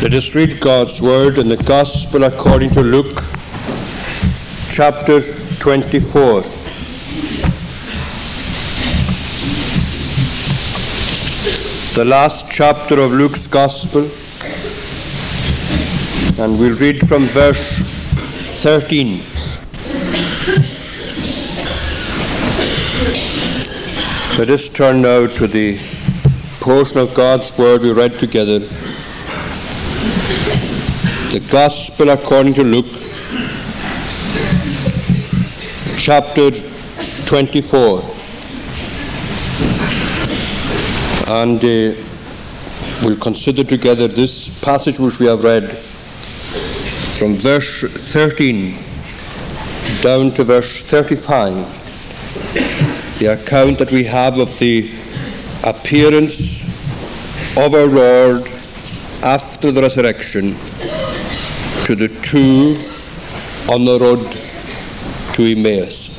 Let us read God's word in the Gospel according to Luke, chapter 24. The last chapter of Luke's Gospel, and we'll read from verse 13. Let us turn now to the portion of God's Word we read together. The Gospel according to Luke, chapter 24. And uh, we'll consider together this passage which we have read from verse 13 down to verse 35. The account that we have of the appearance of our Lord after the resurrection to the two on the road to Emmaus.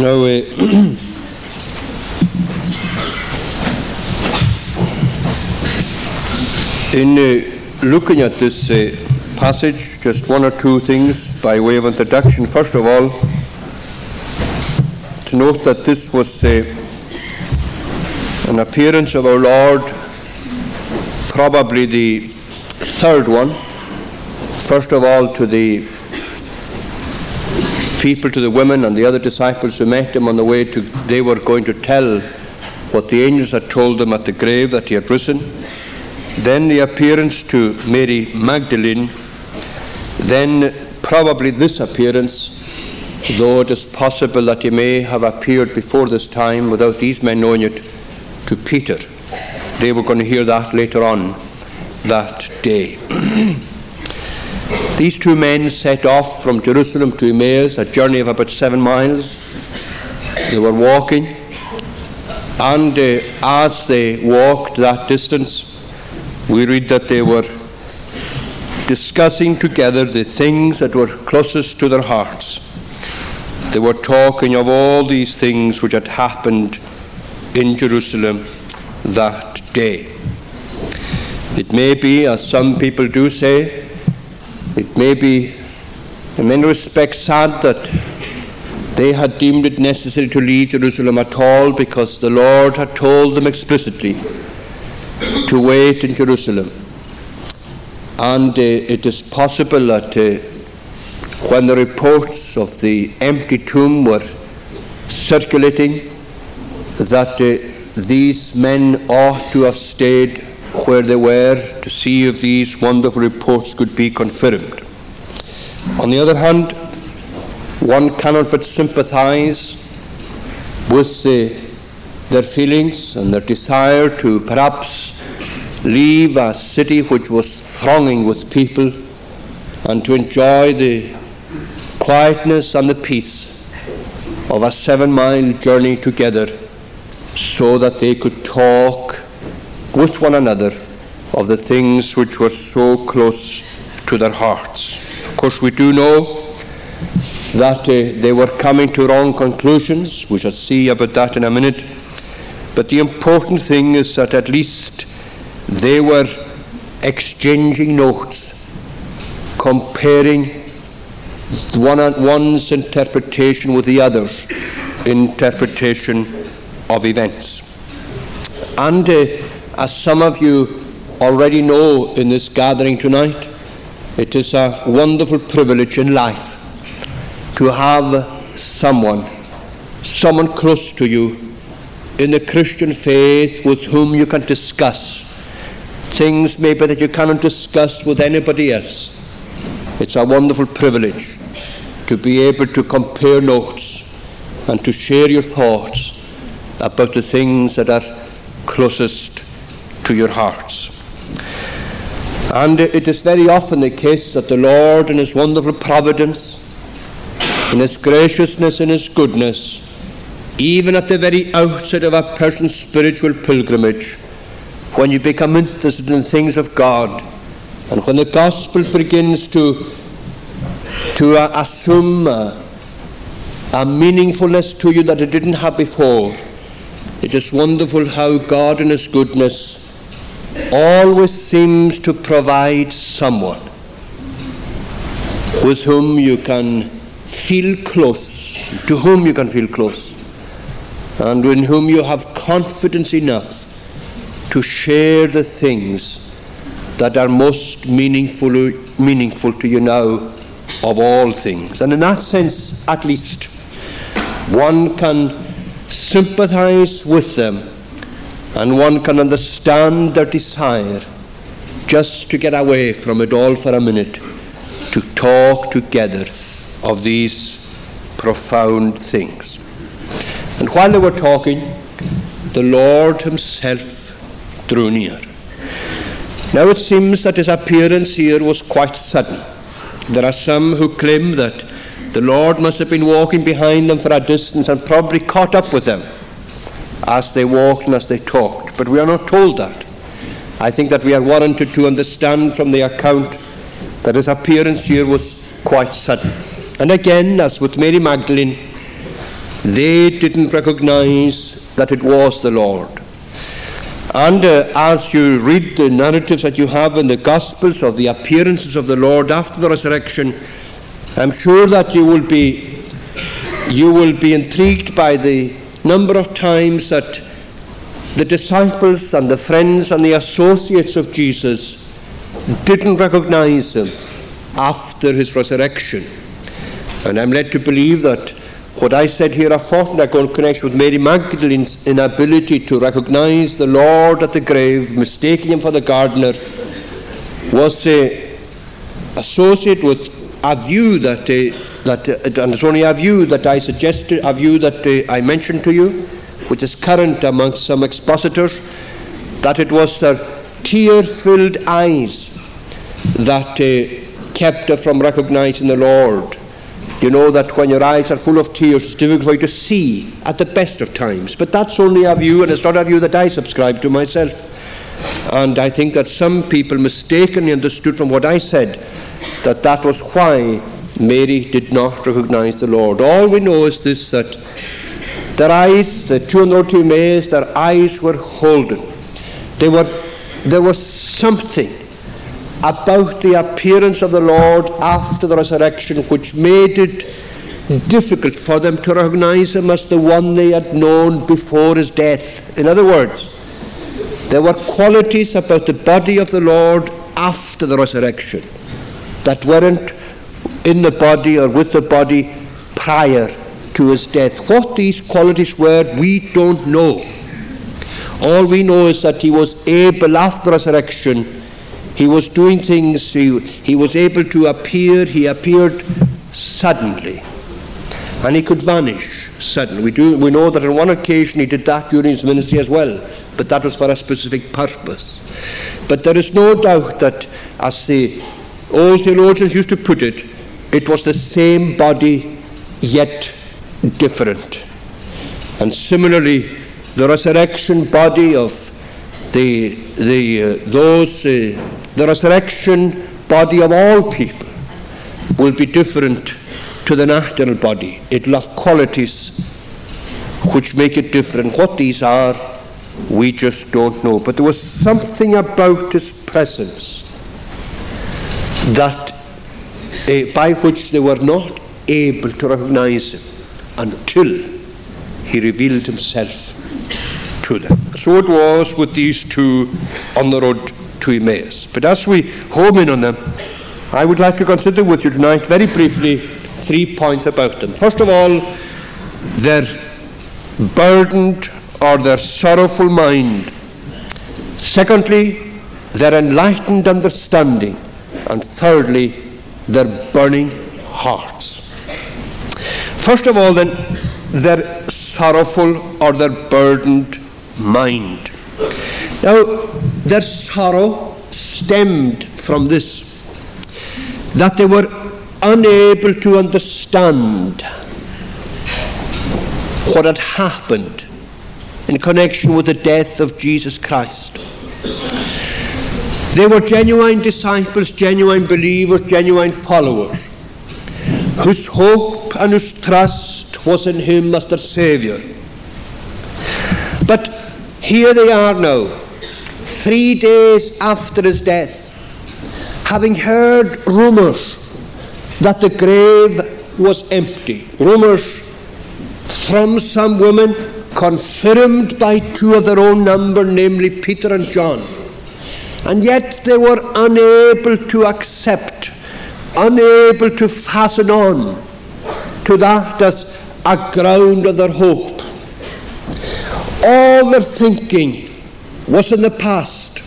Now, uh, in uh, looking at this uh, passage, just one or two things by way of introduction. First of all, to note that this was uh, an appearance of our Lord, probably the third one. First of all, to the people, to the women and the other disciples who met him on the way to, they were going to tell what the angels had told them at the grave that he had risen. Then the appearance to Mary Magdalene. Then probably this appearance, though it is possible that he may have appeared before this time without these men knowing it, to Peter. They were going to hear that later on that day. These two men set off from Jerusalem to Emmaus, a journey of about seven miles. They were walking, and uh, as they walked that distance, we read that they were discussing together the things that were closest to their hearts. They were talking of all these things which had happened in Jerusalem that day. It may be, as some people do say, it may be in many respects sad that they had deemed it necessary to leave Jerusalem at all because the Lord had told them explicitly to wait in Jerusalem. And uh, it is possible that uh, when the reports of the empty tomb were circulating, that uh, these men ought to have stayed where they were to see if these wonderful reports could be confirmed. On the other hand, one cannot but sympathize with the, their feelings and their desire to perhaps leave a city which was thronging with people and to enjoy the quietness and the peace of a seven mile journey together so that they could talk with one another of the things which were so close to their hearts. Of course, we do know that uh, they were coming to wrong conclusions. We shall see about that in a minute. But the important thing is that at least they were exchanging notes, comparing one one's interpretation with the other's interpretation of events. And uh, as some of you already know in this gathering tonight, it is a wonderful privilege in life to have someone, someone close to you in the Christian faith with whom you can discuss things maybe that you cannot discuss with anybody else. It's a wonderful privilege to be able to compare notes and to share your thoughts about the things that are closest to your hearts. And it is very often the case that the Lord, in His wonderful providence, in His graciousness and His goodness, even at the very outset of a person's spiritual pilgrimage, when you become interested in things of God, and when the gospel begins to, to uh, assume uh, a meaningfulness to you that it didn't have before, It is wonderful how God, in His goodness, always seems to provide someone with whom you can feel close, to whom you can feel close, and in whom you have confidence enough to share the things that are most meaningful, meaningful to you now of all things. And in that sense, at least, one can sympathize with them and one can understand their desire just to get away from it all for a minute to talk together of these profound things. And while they were talking, the Lord Himself drew near. Now it seems that His appearance here was quite sudden. There are some who claim that the Lord must have been walking behind them for a distance and probably caught up with them as they walked and as they talked. But we are not told that. I think that we are warranted to understand from the account that his appearance here was quite sudden. And again, as with Mary Magdalene, they didn't recognize that it was the Lord. And uh, as you read the narratives that you have in the Gospels of the appearances of the Lord after the resurrection, I'm sure that you will be you will be intrigued by the number of times that the disciples and the friends and the associates of Jesus didn't recognize him after his resurrection. And I'm led to believe that what I said here a fortnight ago in connection with Mary Magdalene's inability to recognize the Lord at the grave, mistaking him for the gardener, was uh, associated with a view that, uh, that uh, and it's only a view that I suggested, a view that uh, I mentioned to you, which is current amongst some expositors, that it was their tear-filled eyes that uh, kept her from recognizing the Lord. You know that when your eyes are full of tears, it's difficult for you to see at the best of times. But that's only a view, and it's not a view that I subscribe to myself. And I think that some people mistakenly understood from what I said that that was why Mary did not recognize the Lord. All we know is this that their eyes, the two and two maids, their eyes were holden. They were, there was something about the appearance of the Lord after the resurrection which made it difficult for them to recognize him as the one they had known before his death. In other words, there were qualities about the body of the Lord after the resurrection that weren't in the body or with the body prior to his death. What these qualities were, we don't know. All we know is that he was able after resurrection, he was doing things, he, he was able to appear, he appeared suddenly. And he could vanish suddenly. We, do, we know that on one occasion he did that during his ministry as well, but that was for a specific purpose. But there is no doubt that, as the old theologians used to put it, it was the same body yet different. And similarly, the resurrection body of the, the, uh, those, uh, the resurrection body of all people will be different to the natural body. It'll have qualities which make it different. What these are, we just don't know. But there was something about his presence that uh, by which they were not able to recognize him until he revealed himself to them. So it was with these two on the road to Emmaus. But as we home in on them, I would like to consider with you tonight, very briefly, three points about them. First of all, their burdened or their sorrowful mind. Secondly, their enlightened understanding. And thirdly, their burning hearts. First of all, then, their sorrowful or their burdened mind. Now, their sorrow stemmed from this that they were unable to understand what had happened in connection with the death of Jesus Christ. They were genuine disciples, genuine believers, genuine followers, whose hope and whose trust was in Him as their Saviour. But here they are now, three days after his death, having heard rumours that the grave was empty. Rumours from some women confirmed by two of their own number, namely Peter and John. And yet they were unable to accept, unable to fasten on to that as a ground of their hope. All their thinking was in the past.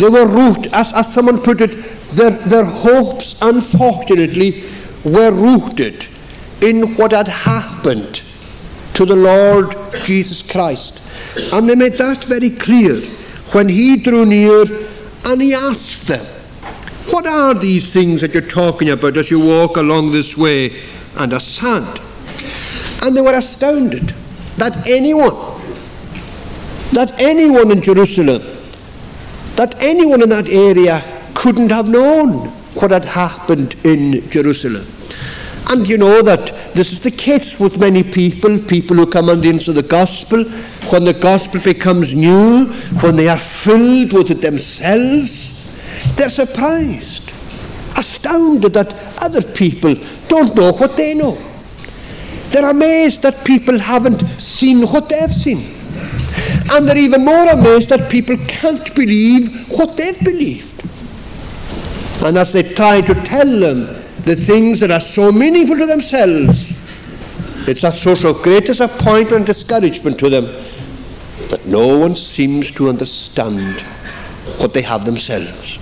They were rooted, as, as someone put it, their, their hopes, unfortunately, were rooted in what had happened to the Lord Jesus Christ. And they made that very clear when he drew near and he asked them, What are these things that you're talking about as you walk along this way and sad? And they were astounded that anyone, that anyone in Jerusalem, that anyone in that area couldn't have known what had happened in Jerusalem. And you know that this is the case with many people, people who come on the into the gospel, when the gospel becomes new, when they are filled with it themselves, they're surprised, astounded that other people don't know what they know. They're amazed that people haven't seen what they've seen. And they're even more amazed that people can't believe what they've believed. And as they try to tell them the things that are so meaningful to themselves, it's a source of great disappointment and discouragement to them that no one seems to understand what they have themselves.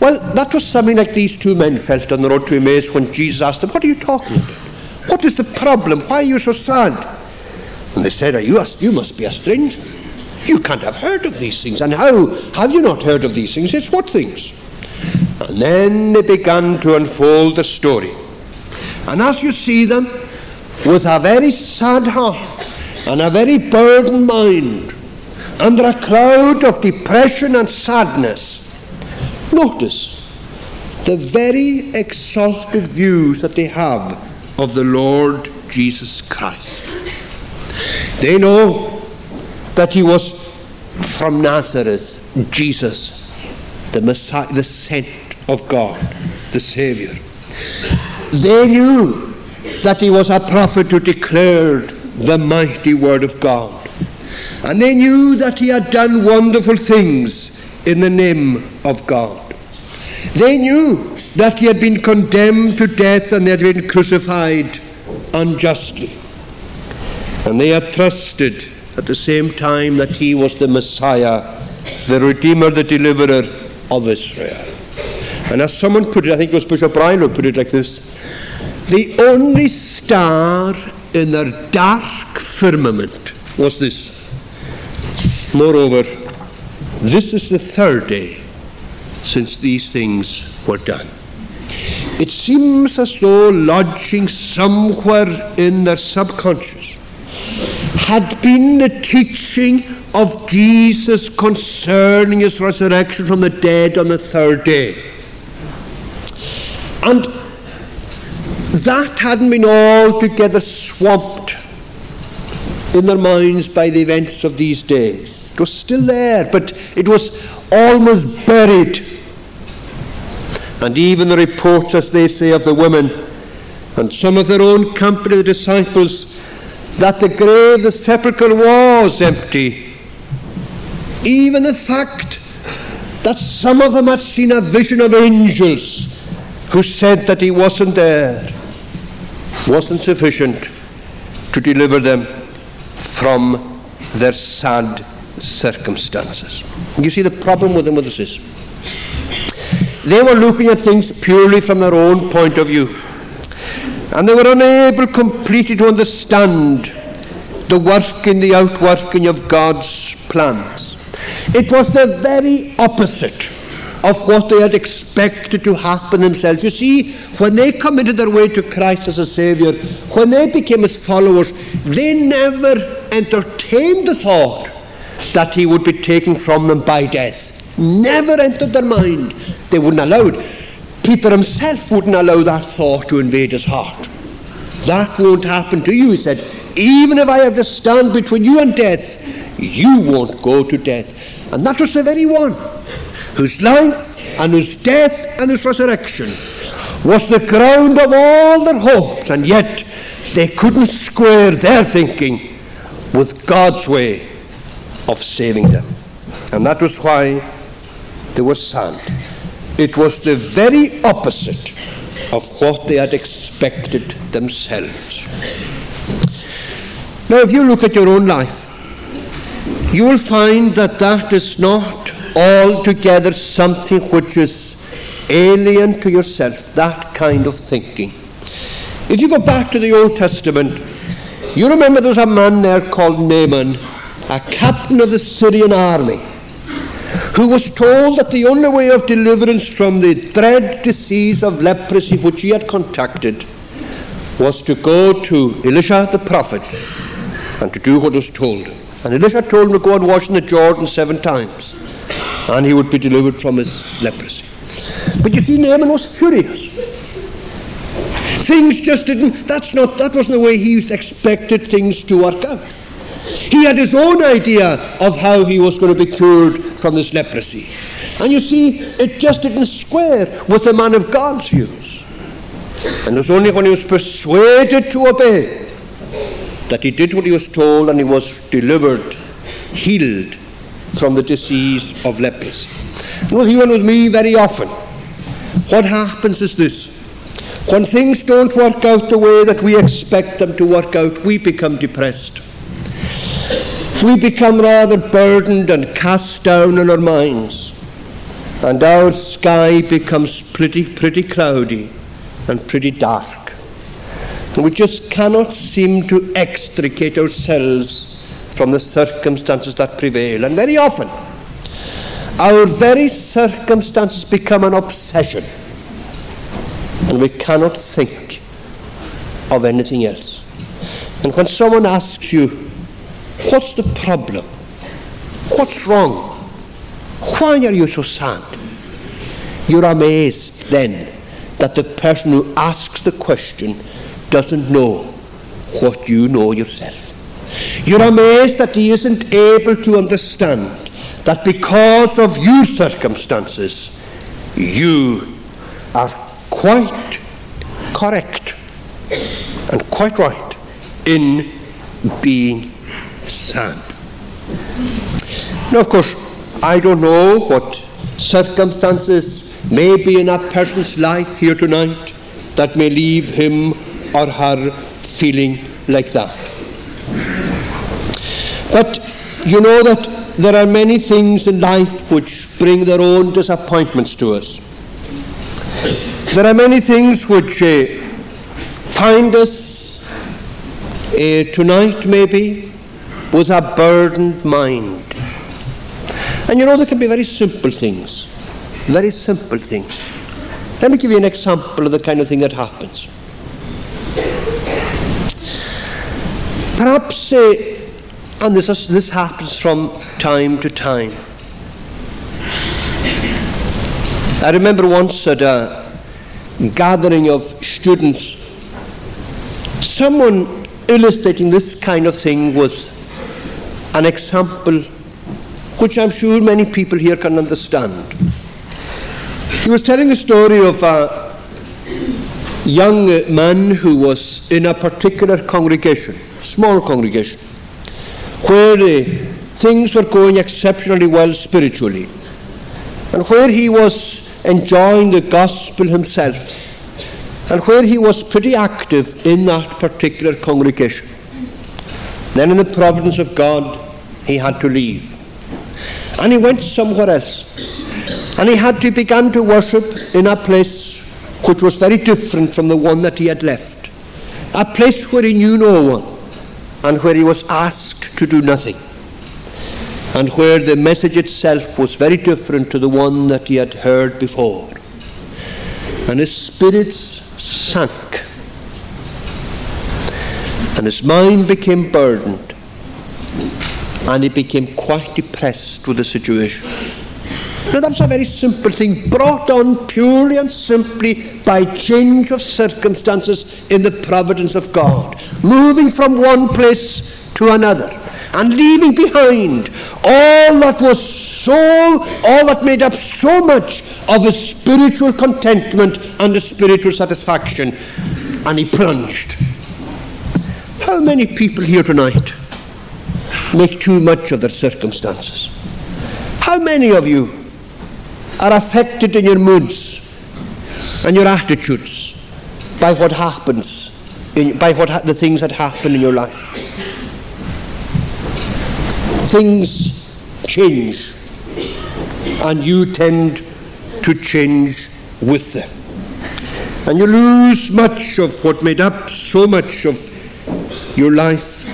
Well, that was something like these two men felt on the road to Emmaus when Jesus asked them, What are you talking about? What is the problem? Why are you so sad? And they said, you, you must be a stranger. You can't have heard of these things. And how have you not heard of these things? It's what things? And then they began to unfold the story. And as you see them, with a very sad heart and a very burdened mind, under a cloud of depression and sadness, notice the very exalted views that they have of the Lord Jesus Christ. They know that he was from Nazareth, Jesus, the Messiah, the sent of God, the Savior. They knew that he was a prophet who declared the mighty word of God. And they knew that he had done wonderful things in the name of God. They knew that he had been condemned to death and they had been crucified unjustly. And they had trusted at the same time that he was the Messiah, the Redeemer, the Deliverer of Israel. And as someone put it, I think it was Bishop Ryle put it like this the only star in their dark firmament was this. Moreover, this is the third day since these things were done. It seems as though lodging somewhere in their subconscious had been the teaching of Jesus concerning his resurrection from the dead on the third day. And that hadn't been altogether swamped in their minds by the events of these days. It was still there, but it was almost buried. And even the reports, as they say, of the women and some of their own company, the disciples, that the grave, the sepulchre was empty. Even the fact that some of them had seen a vision of angels who said that he wasn't there wasn't sufficient to deliver them from their sad circumstances. You see, the problem with them was this they were looking at things purely from their own point of view. And they were unable completely to understand the working, the outworking of God's plans. It was the very opposite of what they had expected to happen themselves. You see, when they committed their way to Christ as a Saviour, when they became His followers, they never entertained the thought that He would be taken from them by death. Never entered their mind. They wouldn't allow it. Peter himself wouldn't allow that thought to invade his heart. That won't happen to you, he said. Even if I have to stand between you and death, you won't go to death. And that was the very one whose life and whose death and whose resurrection was the ground of all their hopes, and yet they couldn't square their thinking with God's way of saving them. And that was why they were sad. It was the very opposite of what they had expected themselves. Now, if you look at your own life, you will find that that is not altogether something which is alien to yourself, that kind of thinking. If you go back to the Old Testament, you remember there was a man there called Naaman, a captain of the Syrian army, who was told that the only way of deliverance from the dread disease of leprosy which he had contracted was to go to Elisha the prophet and to do what was told him. And Elisha told him to go and wash in the Jordan seven times, and he would be delivered from his leprosy. But you see, Naaman was furious. Things just didn't, that's not, that wasn't the way he expected things to work out. He had his own idea of how he was going to be cured from this leprosy. And you see, it just didn't square with the man of God's views. And it was only when he was persuaded to obey that he did what he was told and he was delivered, healed from the disease of leprosy. And you and with me, very often, what happens is this. When things don't work out the way that we expect them to work out, we become depressed. We become rather burdened and cast down in our minds. And our sky becomes pretty, pretty cloudy and pretty dark. And we just cannot seem to extricate ourselves from the circumstances that prevail. And very often, our very circumstances become an obsession, and we cannot think of anything else. And when someone asks you, What's the problem? What's wrong? Why are you so sad? You're amazed then that the person who asks the question doesn't know what you know yourself. You're amazed that he isn't able to understand that because of your circumstances, you are quite correct and quite right in being sad. Now, of course, I don't know what circumstances may be in that person's life here tonight that may leave him or her feeling like that. But you know that there are many things in life which bring their own disappointments to us. There are many things which uh, find us uh, tonight, maybe, with a burdened mind. And you know, there can be very simple things. Very simple things. Let me give you an example of the kind of thing that happens. Perhaps uh, and this, is, this happens from time to time. I remember once at a gathering of students, someone illustrating this kind of thing with an example which I'm sure many people here can understand. He was telling a story of a young man who was in a particular congregation, small congregation where uh, things were going exceptionally well spiritually, and where he was enjoying the gospel himself, and where he was pretty active in that particular congregation. Then, in the providence of God, he had to leave. And he went somewhere else. And he had to begin to worship in a place which was very different from the one that he had left. A place where he knew no one and where he was asked to do nothing, and where the message itself was very different to the one that he had heard before. And his spirits sank, and his mind became burdened, and he became quite depressed with the situation. Now that's a very simple thing, brought on purely and simply by change of circumstances in the providence of God. Moving from one place to another and leaving behind all that was so, all that made up so much of a spiritual contentment and a spiritual satisfaction. And he plunged. How many people here tonight make too much of their circumstances? How many of you are affected in your moods and your attitudes by what happens, in, by what ha- the things that happen in your life. Things change, and you tend to change with them. And you lose much of what made up so much of your life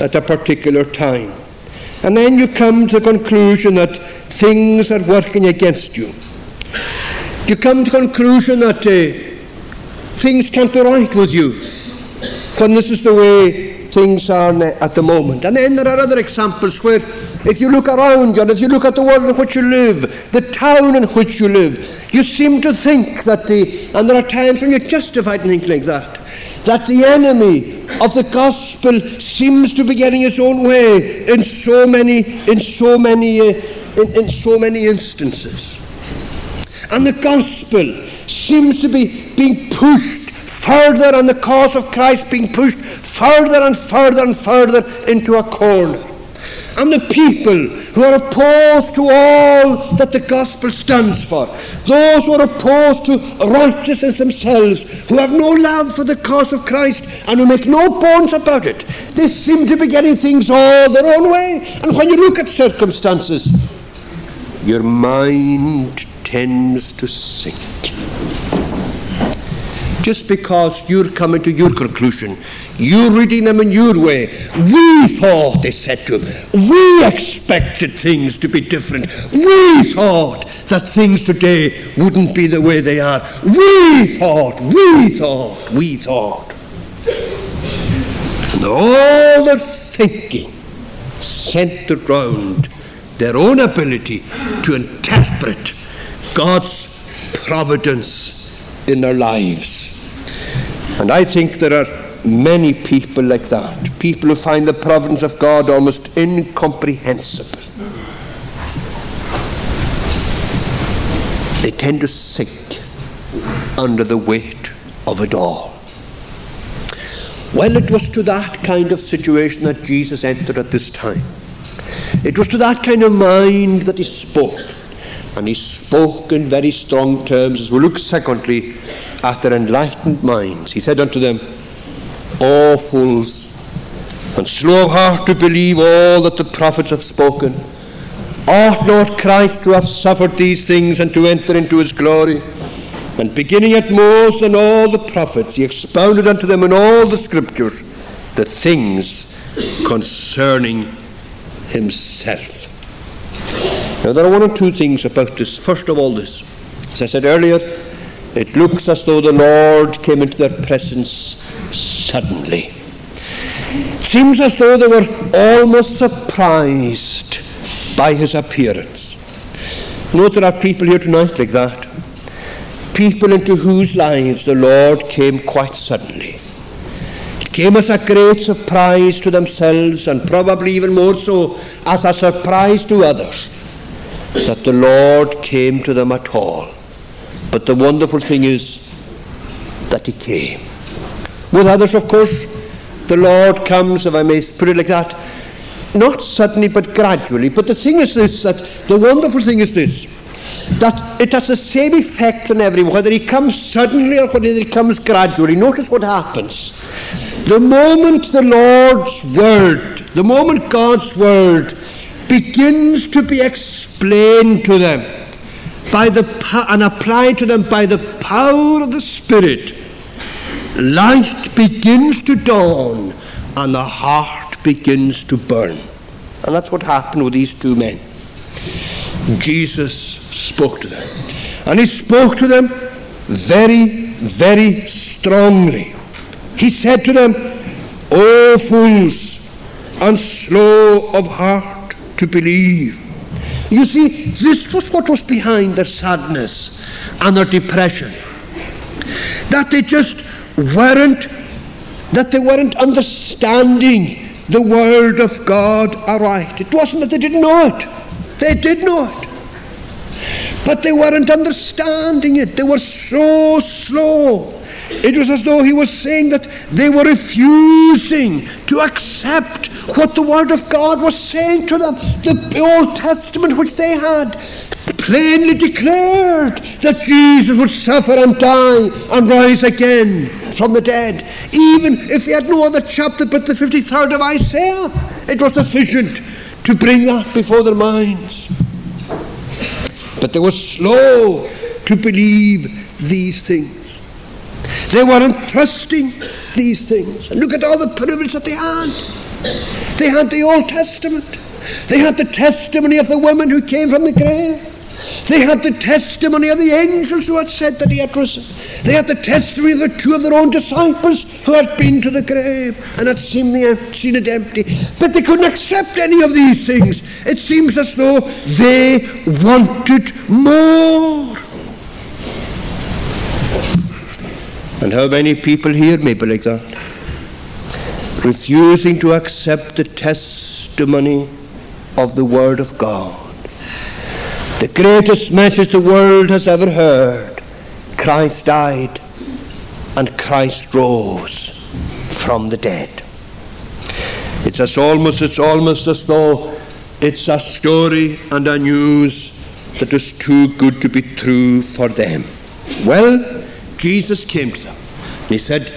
at a particular time. And then you come to the conclusion that things are working against you. You come to conclusion that uh, things can't be right with you when this is the way things are at the moment. And then there are other examples where if you look around you and if you look at the world in which you live, the town in which you live, you seem to think that the, and there are times when you're justified in thinking like that, that the enemy of the gospel seems to be getting his own way in so many, in so many, uh, in, in so many instances. And the gospel seems to be being pushed further, and the cause of Christ being pushed further and further and further into a corner and the people who are opposed to all that the gospel stands for, those who are opposed to righteousness themselves, who have no love for the cause of Christ and who make no bones about it, they seem to be getting things all their own way. And when you look at circumstances, your mind tends to sink. Just because you're coming to your conclusion you're reading them in your way. We thought, they said to him, we expected things to be different. We thought that things today wouldn't be the way they are. We thought, we thought, we thought. And all the thinking centered round their own ability to interpret God's providence in their lives. And I think there are many people like that. People who find the providence of God almost incomprehensible. They tend to sink under the weight of it all. Well, it was to that kind of situation that Jesus entered at this time. It was to that kind of mind that he spoke. And he spoke in very strong terms, as we look secondly at their enlightened minds. He said unto them, O fools, and slow of heart to believe all that the prophets have spoken. Ought not Christ to have suffered these things and to enter into his glory? And beginning at Moses and all the prophets, he expounded unto them in all the scriptures the things concerning himself. Now, there are one or two things about this. First of all, this. As I said earlier, it looks as though the Lord came into their presence suddenly. It seems as though they were almost surprised by his appearance. Note there are people here tonight like that. People into whose lives the Lord came quite suddenly. Came as a great surprise to themselves and probably even more so as a surprise to others that the Lord came to them at all. But the wonderful thing is that He came. With others, of course, the Lord comes, if I may put it like that, not suddenly but gradually. But the thing is this that the wonderful thing is this that it has the same effect on everyone, whether he comes suddenly or whether he comes gradually. Notice what happens. The moment the Lord's word, the moment God's word begins to be explained to them by the and applied to them by the power of the Spirit, light begins to dawn and the heart begins to burn. And that's what happened with these two men. Jesus spoke to them. And he spoke to them very, very strongly. He said to them, O fools, and slow of heart to believe You see, this was what was behind their sadness and their depression. That they just weren't, that they weren't understanding the Word of God aright. It wasn't that they didn't know it, they did know it. But they weren't understanding it. They were so slow. It was as though he was saying that they were refusing to accept what the Word of God was saying to them. The Old Testament, which they had, plainly declared that Jesus would suffer and die and rise again from the dead. Even if they had no other chapter but the 53rd of Isaiah, it was sufficient to bring that before their minds. But they were slow to believe these things. They weren't trusting these things. And look at all the privilege that they had. They had the Old Testament. They had the testimony of the woman who came from the grave. They had the testimony of the angels who had said that he had risen. They had the testimony of the two of their own disciples who had been to the grave and had seen, the, seen it empty. But they couldn't accept any of these things. It seems as though they wanted more. And how many people here may be like that? Refusing to accept the testimony of the Word of God the greatest message the world has ever heard. Christ died and Christ rose from the dead. It's as almost it's almost as though it's a story and a news that is too good to be true for them. Well, Jesus came to them. and He said,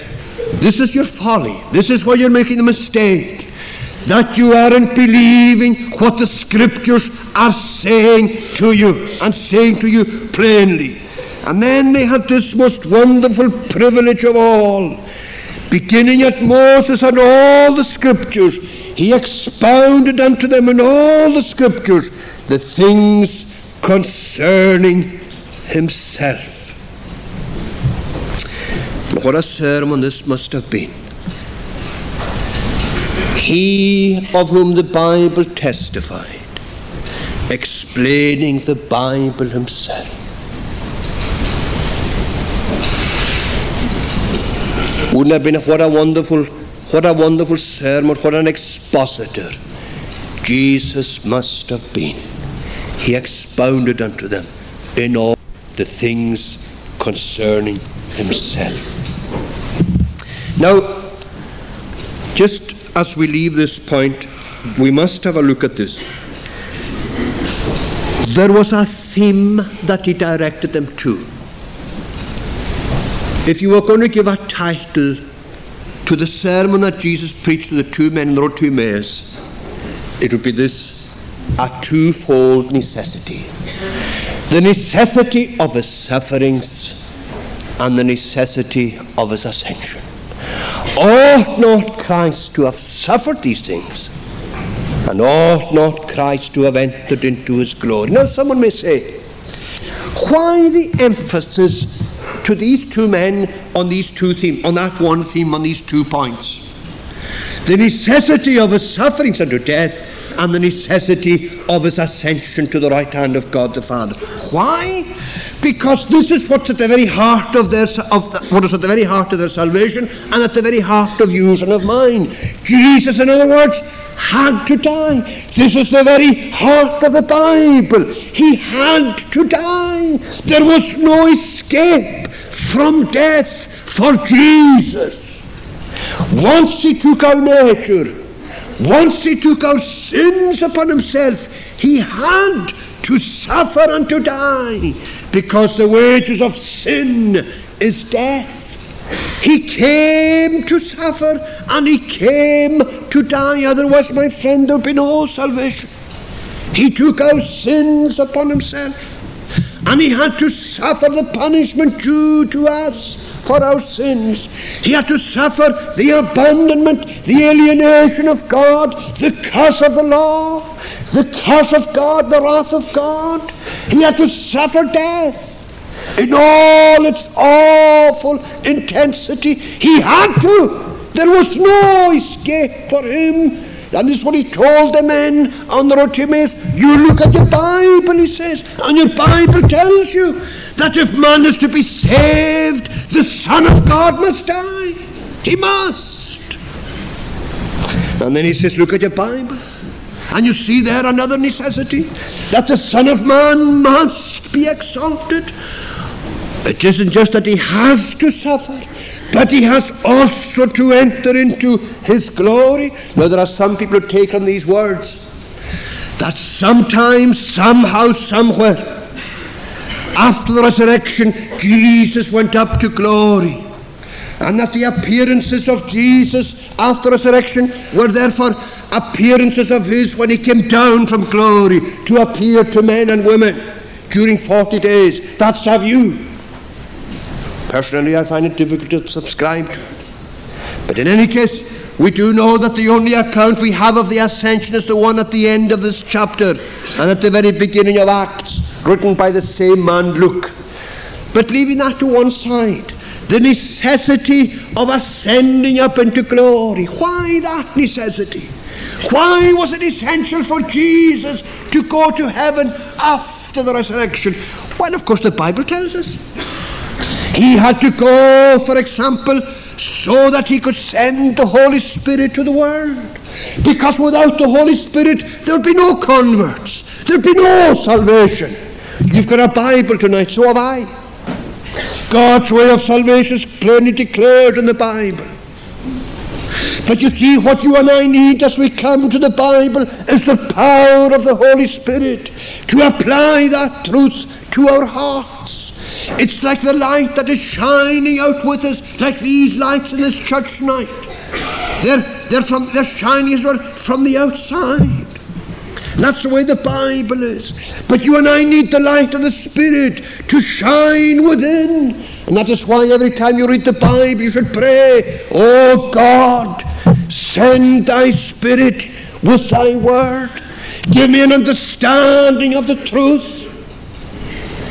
This is your folly. This is why you're making a mistake that you aren't believing what the scriptures are saying to you and saying to you plainly. And then they had this most wonderful privilege of all. Beginning at Moses and all the scriptures, he expounded unto them in all the scriptures the things concerning himself. What a sermon this must have been. He of whom the Bible testified, explaining the Bible himself. Wouldn't have been what a wonderful, what a wonderful sermon, what an expositor Jesus must have been. He expounded unto them in all the things concerning himself. Now, just as we leave this point, we must have a look at this. There was a theme that he directed them to. If you were going to give a title to the sermon that Jesus preached to the two men in the road to Emmaus, it would be this a twofold necessity the necessity of his sufferings and the necessity of his ascension. Ought not Christ to have suffered these things? And ought not Christ to have entered into his glory? Now, someone may say, why the emphasis to these two men on these two themes, on that one theme, on these two points? The necessity of his sufferings unto death and the necessity of his ascension to the right hand of God the Father. Why? Because this is what's at the very heart of their of the, what is at the very heart of their salvation and at the very heart of yours and of mine. Jesus, in other words, had to die. This is the very heart of the Bible. He had to die. There was no escape from death for Jesus. Once he took our nature, once he took our sins upon himself, he had to suffer and to die because the wages of sin is death. He came to suffer and he came to die, otherwise, my friend, there would be no salvation. He took our sins upon himself and he had to suffer the punishment due to us for our sins. He had to suffer the abandonment, the alienation of God, the curse of the law, the curse of God, the wrath of God. He had to suffer death in all its awful intensity. He had to. There was no escape for him. And this is what he told the men on the road to Emmaus. You look at your Bible, he says, and your Bible tells you that if man is to be saved, the Son of God must die. He must. And then he says, Look at your Bible. And you see there another necessity that the Son of Man must be exalted. It isn't just that he has to suffer, but he has also to enter into his glory. Now, there are some people who take on these words that sometimes, somehow, somewhere, after the resurrection, Jesus went up to glory. And that the appearances of Jesus after resurrection were therefore appearances of his when he came down from glory to appear to men and women during 40 days. That's our view. Personally, I find it difficult to subscribe to it. But in any case, we do know that the only account we have of the ascension is the one at the end of this chapter and at the very beginning of Acts, written by the same man, Luke. But leaving that to one side, the necessity of ascending up into glory. Why that necessity? Why was it essential for Jesus to go to heaven after the resurrection? Well, of course, the Bible tells us. He had to go, for example, so that he could send the Holy Spirit to the world. Because without the Holy Spirit, there'd be no converts, there'd be no salvation. You've got a Bible tonight, so have I. God's way of salvation is plainly declared in the Bible. But you see, what you and I need as we come to the Bible is the power of the Holy Spirit to apply that truth to our hearts. It's like the light that is shining out with us, like these lights in this church tonight. They're, they're, from, they're shining as well from the outside. That's the way the Bible is. But you and I need the light of the Spirit to shine within. And that is why every time you read the Bible, you should pray, Oh God, send thy Spirit with thy word. Give me an understanding of the truth.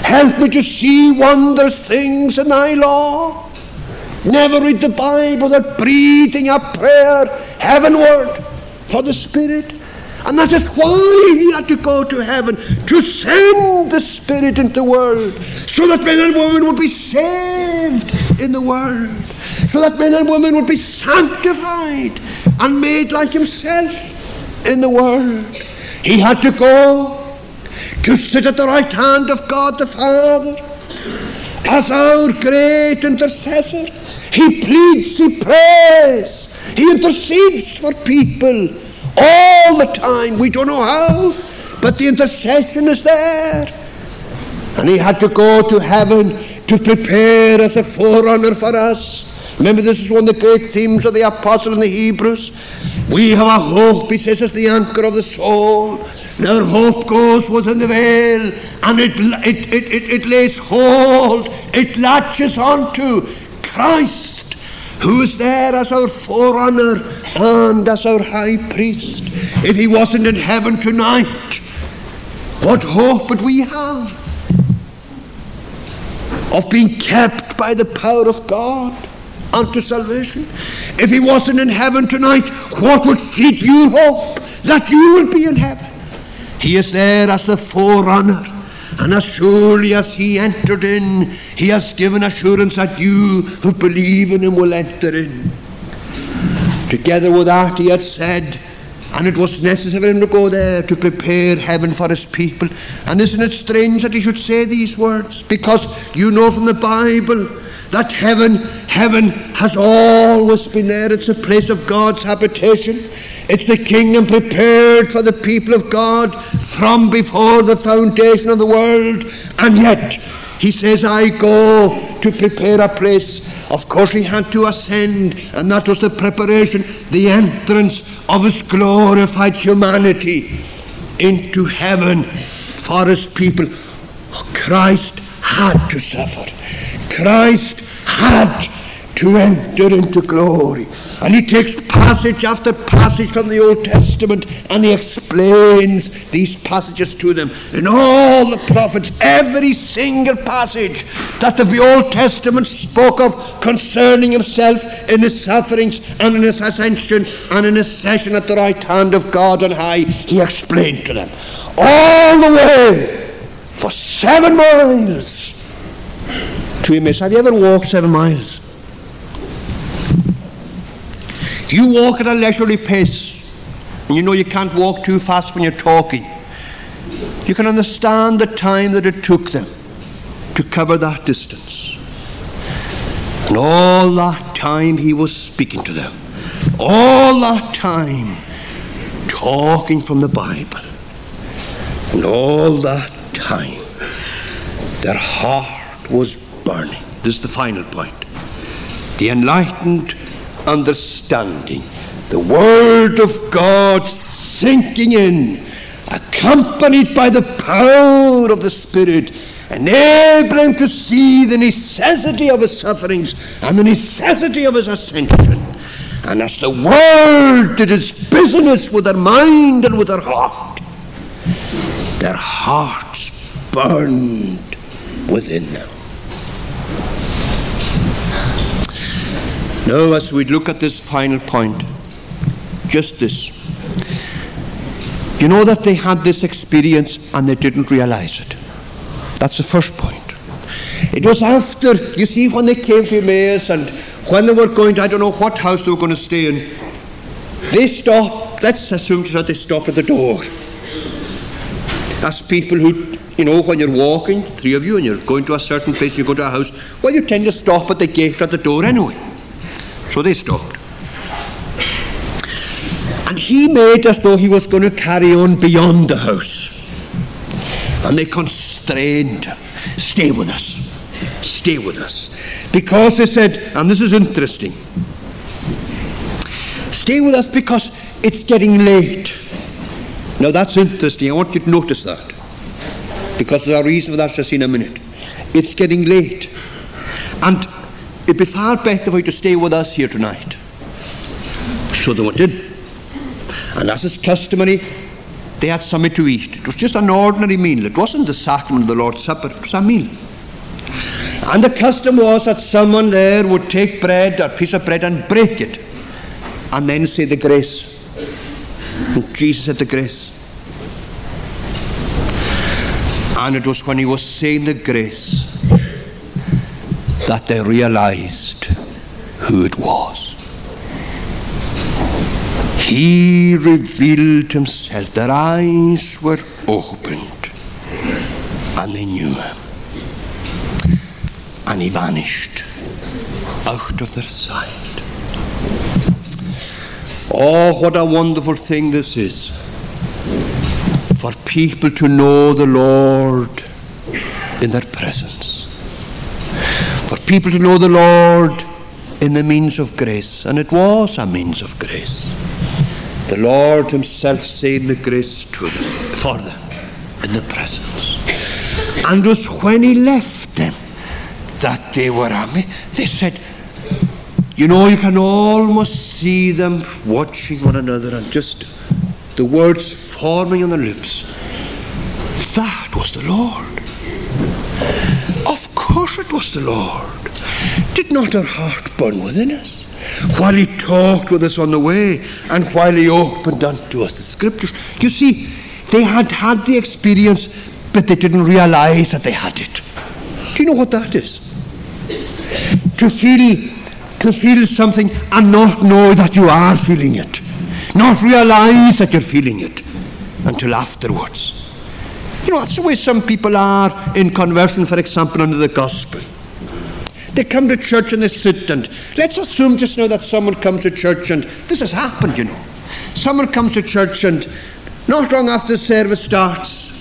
Help me to see wondrous things in thy law. Never read the Bible without breathing a prayer heavenward for the Spirit. And that is why he had to go to heaven, to send the Spirit into the world, so that men and women would be saved in the world, so that men and women would be sanctified and made like himself in the world. He had to go to sit at the right hand of God the Father as our great intercessor. He pleads, he prays, he intercedes for people all the time. We don't know how, but the intercession is there. And he had to go to heaven to prepare as a forerunner for us. Remember, this is one of the great themes of the apostle in the Hebrews. We have a hope, he says, as the anchor of the soul. Our hope goes within the veil and it, it, it, it, it lays hold, it latches onto Christ, who is there as our forerunner and as our high priest. If he wasn't in heaven tonight, what hope would we have of being kept by the power of God? Unto salvation. If he wasn't in heaven tonight, what would feed you hope that you will be in heaven? He is there as the forerunner. And as surely as he entered in, he has given assurance that you who believe in him will enter in. Together with that, he had said, and it was necessary him to go there to prepare heaven for his people. And isn't it strange that he should say these words? Because you know from the Bible that heaven, heaven has always been there. It's a place of God's habitation. It's the kingdom prepared for the people of God from before the foundation of the world. And yet, he says, I go to prepare a place. Of course, he had to ascend, and that was the preparation, the entrance of his glorified humanity into heaven for his people. Oh, Christ had to suffer. Christ had to enter into glory. And he takes passage after passage from the Old Testament and he explains these passages to them. In all the prophets, every single passage that the Old Testament spoke of concerning himself in his sufferings and in his ascension and in his session at the right hand of God on high, he explained to them. All the way for seven miles to Emmaus. Have you ever walked seven miles? You walk at a leisurely pace, and you know you can't walk too fast when you're talking. You can understand the time that it took them to cover that distance. And all that time he was speaking to them. All that time talking from the Bible. And all that time their heart was burning. This is the final point. The enlightened understanding, the Word of God sinking in, accompanied by the power of the Spirit, enabling to see the necessity of his sufferings and the necessity of his ascension. And as the Word did its business with their mind and with their heart, their hearts burned within them. Now, as we look at this final point, just this. You know that they had this experience and they didn't realize it. That's the first point. It was after, you see, when they came to Emmaus and when they were going to, I don't know what house they were going to stay in, they stopped, let's assume that they stopped at the door. As people who, you know, when you're walking, three of you, and you're going to a certain place, you go to a house, well, you tend to stop at the gate at the door anyway. So they stopped. And he made as though he was going to carry on beyond the house. And they constrained him. Stay with us. Stay with us. Because they said, and this is interesting, stay with us because it's getting late. Now that's interesting. I want you to notice that. Because there's a reason for that just in a minute. It's getting late. And it'd be far better for you to stay with us here tonight. So they went in. And as is customary, they had something to eat. It was just an ordinary meal. It wasn't the sacrament of the Lord's Supper, it was a meal. And the custom was that someone there would take bread, a piece of bread, and break it, and then say the grace. And Jesus said the grace. And it was when he was saying the grace that they realized who it was. He revealed himself. Their eyes were opened and they knew him. And he vanished out of their sight. Oh, what a wonderful thing this is for people to know the Lord in their presence. For people to know the Lord in the means of grace. And it was a means of grace. The Lord Himself saying the grace to them, for them, in the presence. And it was when He left them that they were amazed. They said, you know, you can almost see them watching one another and just the words forming on their lips. That was the Lord. Course it was the Lord. Did not our heart burn within us? While he talked with us on the way and while he opened unto us the scriptures. You see, they had had the experience, but they didn't realize that they had it. Do you know what that is? To feel to feel something and not know that you are feeling it. Not realize that you're feeling it until afterwards. You know, that's the way some people are in conversion, for example, under the gospel. They come to church and they sit and let's assume just now that someone comes to church and this has happened, you know. Someone comes to church and not long after the service starts,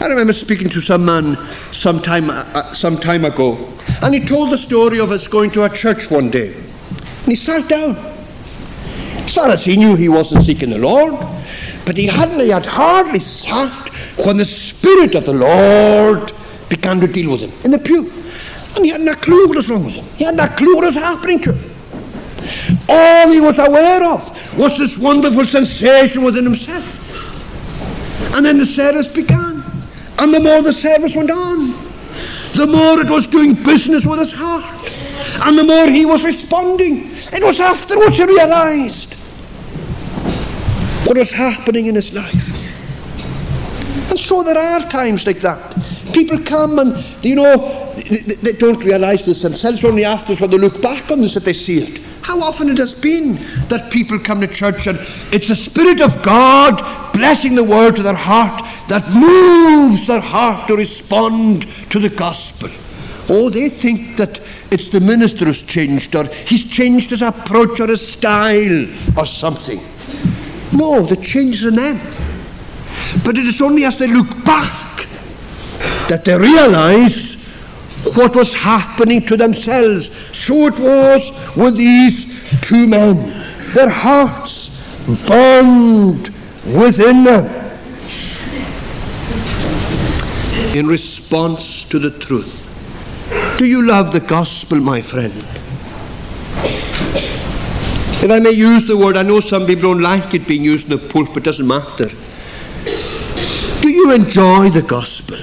I remember speaking to some man some time, uh, some time ago, and he told the story of us going to a church one day. And he sat down. It's not as he knew he wasn't seeking the Lord, but he hadn't, had hardly sat when the Spirit of the Lord began to deal with him in the pew. And he hadn't a clue what was wrong with him. He hadn't a clue what was happening to him. All he was aware of was this wonderful sensation within himself. And then the service began. And the more the service went on, the more it was doing business with his heart. And the more he was responding. It was afterwards he realized what was happening in his life. And so there are times like that. People come and, you know, they, they don't realize this themselves, only afterwards when they look back on this that they see it. How often it has been that people come to church and it's the Spirit of God blessing the word to their heart that moves their heart to respond to the gospel. Oh, they think that it's the minister who's changed or he's changed his approach or his style or something. No, the change is in them. But it is only as they look back that they realize what was happening to themselves. So it was with these two men. Their hearts burned within them in response to the truth. Do you love the gospel, my friend? If I may use the word, I know some people don't like it being used in the pulpit, doesn't matter. Do you enjoy the gospel?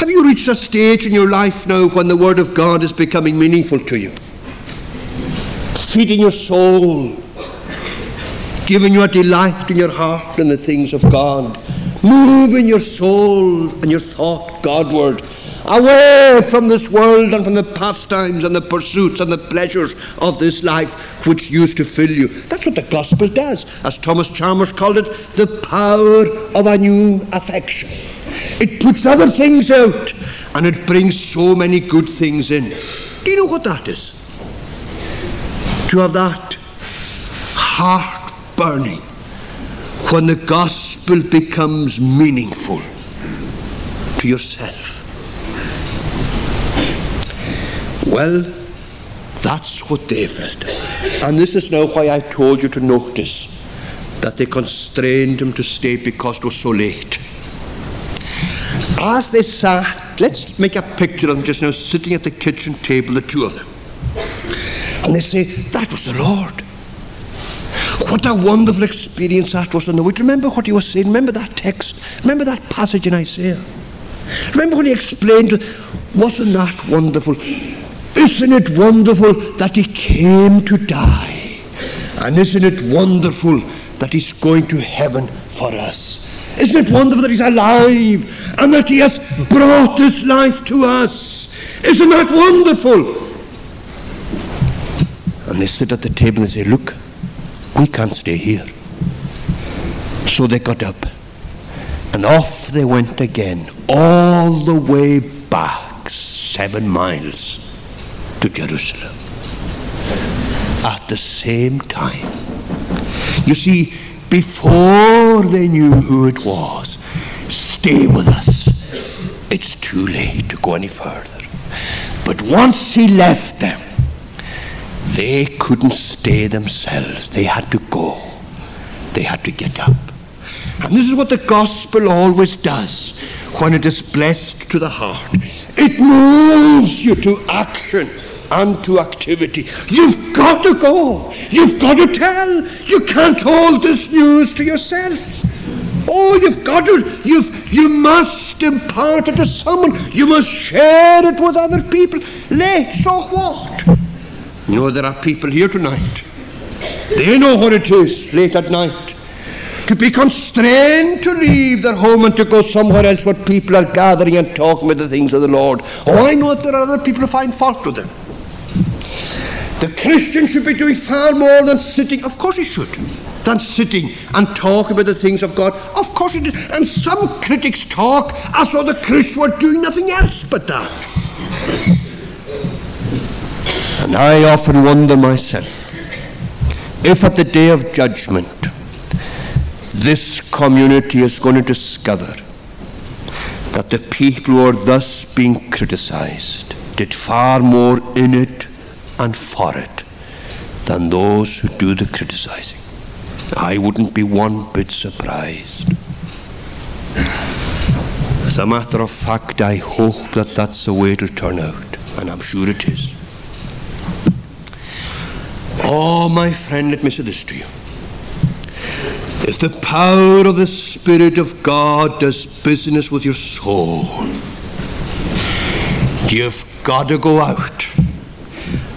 Have you reached a stage in your life now when the Word of God is becoming meaningful to you? Feeding your soul, giving you a delight in your heart in the things of God, moving your soul and your thought Godward, away from this world and from the pastimes and the pursuits and the pleasures of this life which used to fill you. That's what the gospel does. As Thomas Chalmers called it, the power of a new affection. It puts other things out and it brings so many good things in. Do you know what that is? To have that heart burning when the gospel becomes meaningful to yourself. Well, that's what they felt. And this is now why I told you to notice that they constrained him to stay because it was so late. As they sat, let's make a picture of them just now sitting at the kitchen table, the two of them. And they say, That was the Lord. What a wonderful experience that was on the way. Remember what he was saying? Remember that text? Remember that passage in Isaiah? Remember when he explained, wasn't that wonderful? Isn't it wonderful that he came to die? And isn't it wonderful that he's going to heaven for us? Isn't it wonderful that he's alive and that he has brought this life to us? Isn't that wonderful? And they sit at the table and they say, Look, we can't stay here. So they got up and off they went again, all the way back, seven miles to Jerusalem. At the same time. You see, before they knew who it was, stay with us. It's too late to go any further. But once he left them, they couldn't stay themselves. They had to go. They had to get up. And this is what the gospel always does when it is blessed to the heart. It moves you to action and to activity. You've got to go. You've got to tell. You can't hold this news to yourself. Oh, you've got to, you've, you must impart it to someone. You must share it with other people. Late, so what? You know, there are people here tonight. They know what it is late at night to be constrained to leave their home and to go somewhere else where people are gathering and talking about the things of the Lord. Oh, I know that there are other people who find fault with them. The Christian should be doing far more than sitting, of course he should, than sitting and talking about the things of God. Of course he did. And some critics talk as though the Christians were doing nothing else but that. And I often wonder myself if at the day of judgment this community is going to discover that the people who are thus being criticized did far more in it and for it than those who do the criticizing. I wouldn't be one bit surprised. As a matter of fact, I hope that that's the way it'll turn out, and I'm sure it is. Oh, my friend, let me say this to you. If the power of the Spirit of God does business with your soul, you've got to go out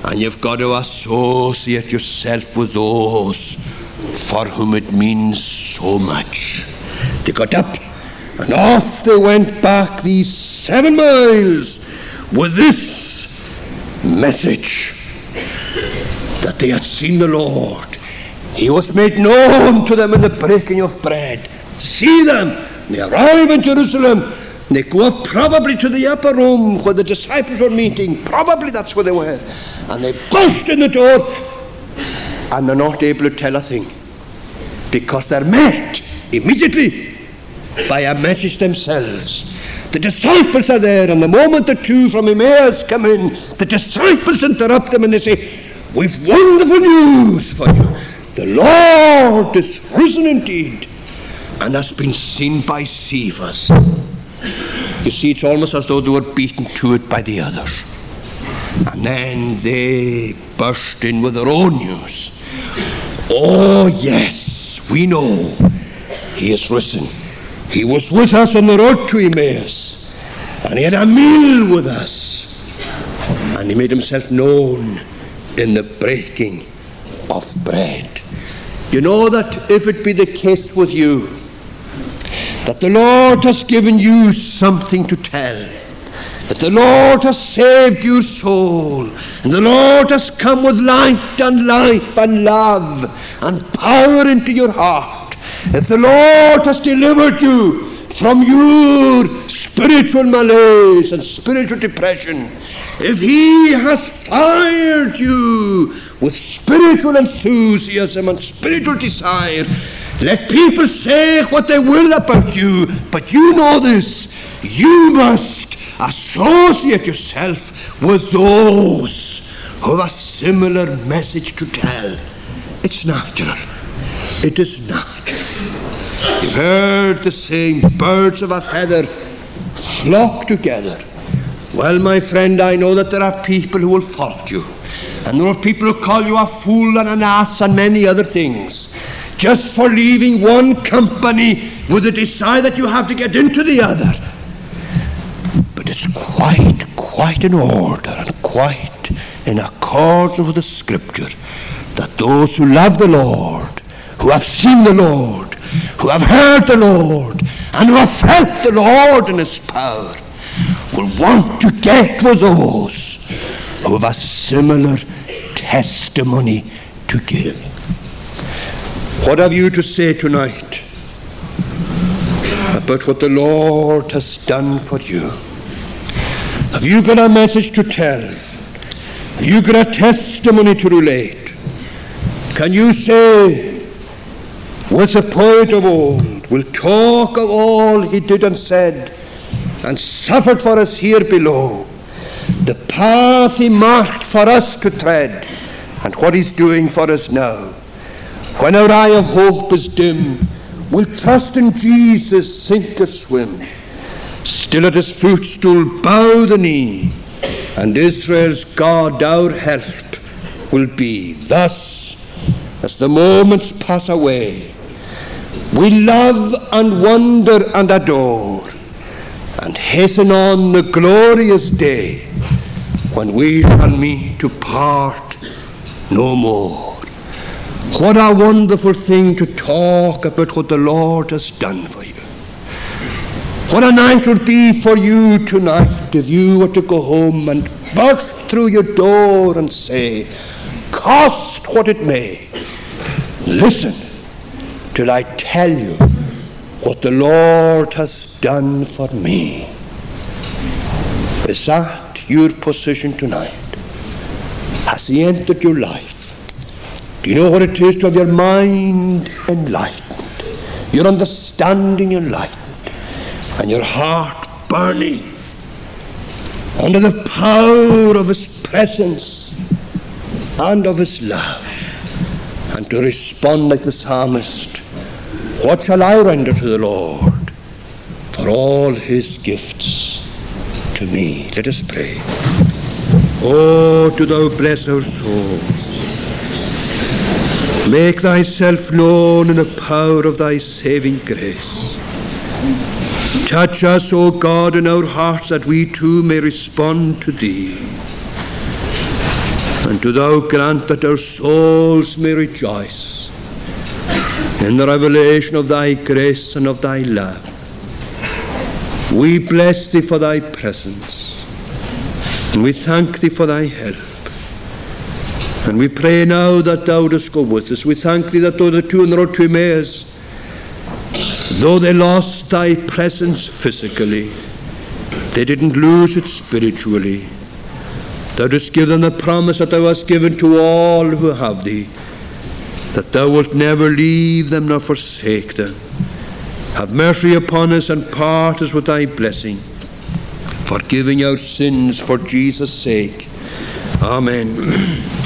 and you've got to associate yourself with those for whom it means so much. They got up and off they went back these seven miles with this message that they had seen the Lord. He was made known to them in the breaking of bread. See them. They arrive in Jerusalem. They go up probably to the upper room where the disciples were meeting. Probably that's where they were. And they burst in the door and they're not able to tell a thing because they're met immediately by a message themselves. The disciples are there, and the moment the two from Emmaus come in, the disciples interrupt them and they say, We've wonderful news for you. The Lord is risen indeed and has been seen by Cephas. You see, it's almost as though they were beaten to it by the others. And then they burst in with their own news. Oh, yes, we know he is risen. He was with us on the road to Emmaus, and he had a meal with us, and he made himself known in the breaking of bread. You know that if it be the case with you, that the Lord has given you something to tell, that the Lord has saved your soul, and the Lord has come with light and life and love and power into your heart, if the Lord has delivered you from your spiritual malaise and spiritual depression, if He has fired you with spiritual enthusiasm and spiritual desire, let people say what they will about you, but you know this. You must associate yourself with those who have a similar message to tell. It's natural. It is natural. You've heard the saying, birds of a feather flock together. Well, my friend, I know that there are people who will fault you. And there are people who call you a fool and an ass and many other things. Just for leaving one company with the desire that you have to get into the other. But it's quite, quite in order and quite in accordance with the scripture that those who love the Lord, who have seen the Lord, who have heard the Lord, and who have felt the Lord in his power, will want to get with those who have a similar testimony to give. What have you to say tonight about what the Lord has done for you? Have you got a message to tell? Have you got a testimony to relate? Can you say, with the poet of old, will talk of all he did and said and suffered for us here below, the path he marked for us to tread, and what he's doing for us now? When our eye of hope is dim, we'll trust in Jesus, sink or swim. Still at his footstool bow the knee, and Israel's God our help will be. Thus, as the moments pass away, we love and wonder and adore, and hasten on the glorious day when we shall meet to part no more. What a wonderful thing to talk about what the Lord has done for you. What a night would be for you tonight if you were to go home and burst through your door and say, Cost what it may, listen till I tell you what the Lord has done for me. Is that your position tonight? Has He entered your life? Do you know what it is to have your mind enlightened, your understanding enlightened, and your heart burning under the power of His presence and of His love, and to respond like the psalmist What shall I render to the Lord for all His gifts to me? Let us pray. Oh, do thou bless our souls. Make thyself known in the power of thy saving grace. Touch us, O God, in our hearts that we too may respond to thee. And do thou grant that our souls may rejoice in the revelation of thy grace and of thy love. We bless thee for thy presence, and we thank thee for thy help. And we pray now that thou dost go with us. We thank thee that though the two and the road to Emmaus, though they lost thy presence physically, they didn't lose it spiritually. Thou didst give them the promise that thou hast given to all who have thee, that thou wilt never leave them nor forsake them. Have mercy upon us and part us with thy blessing, forgiving our sins for Jesus' sake. Amen.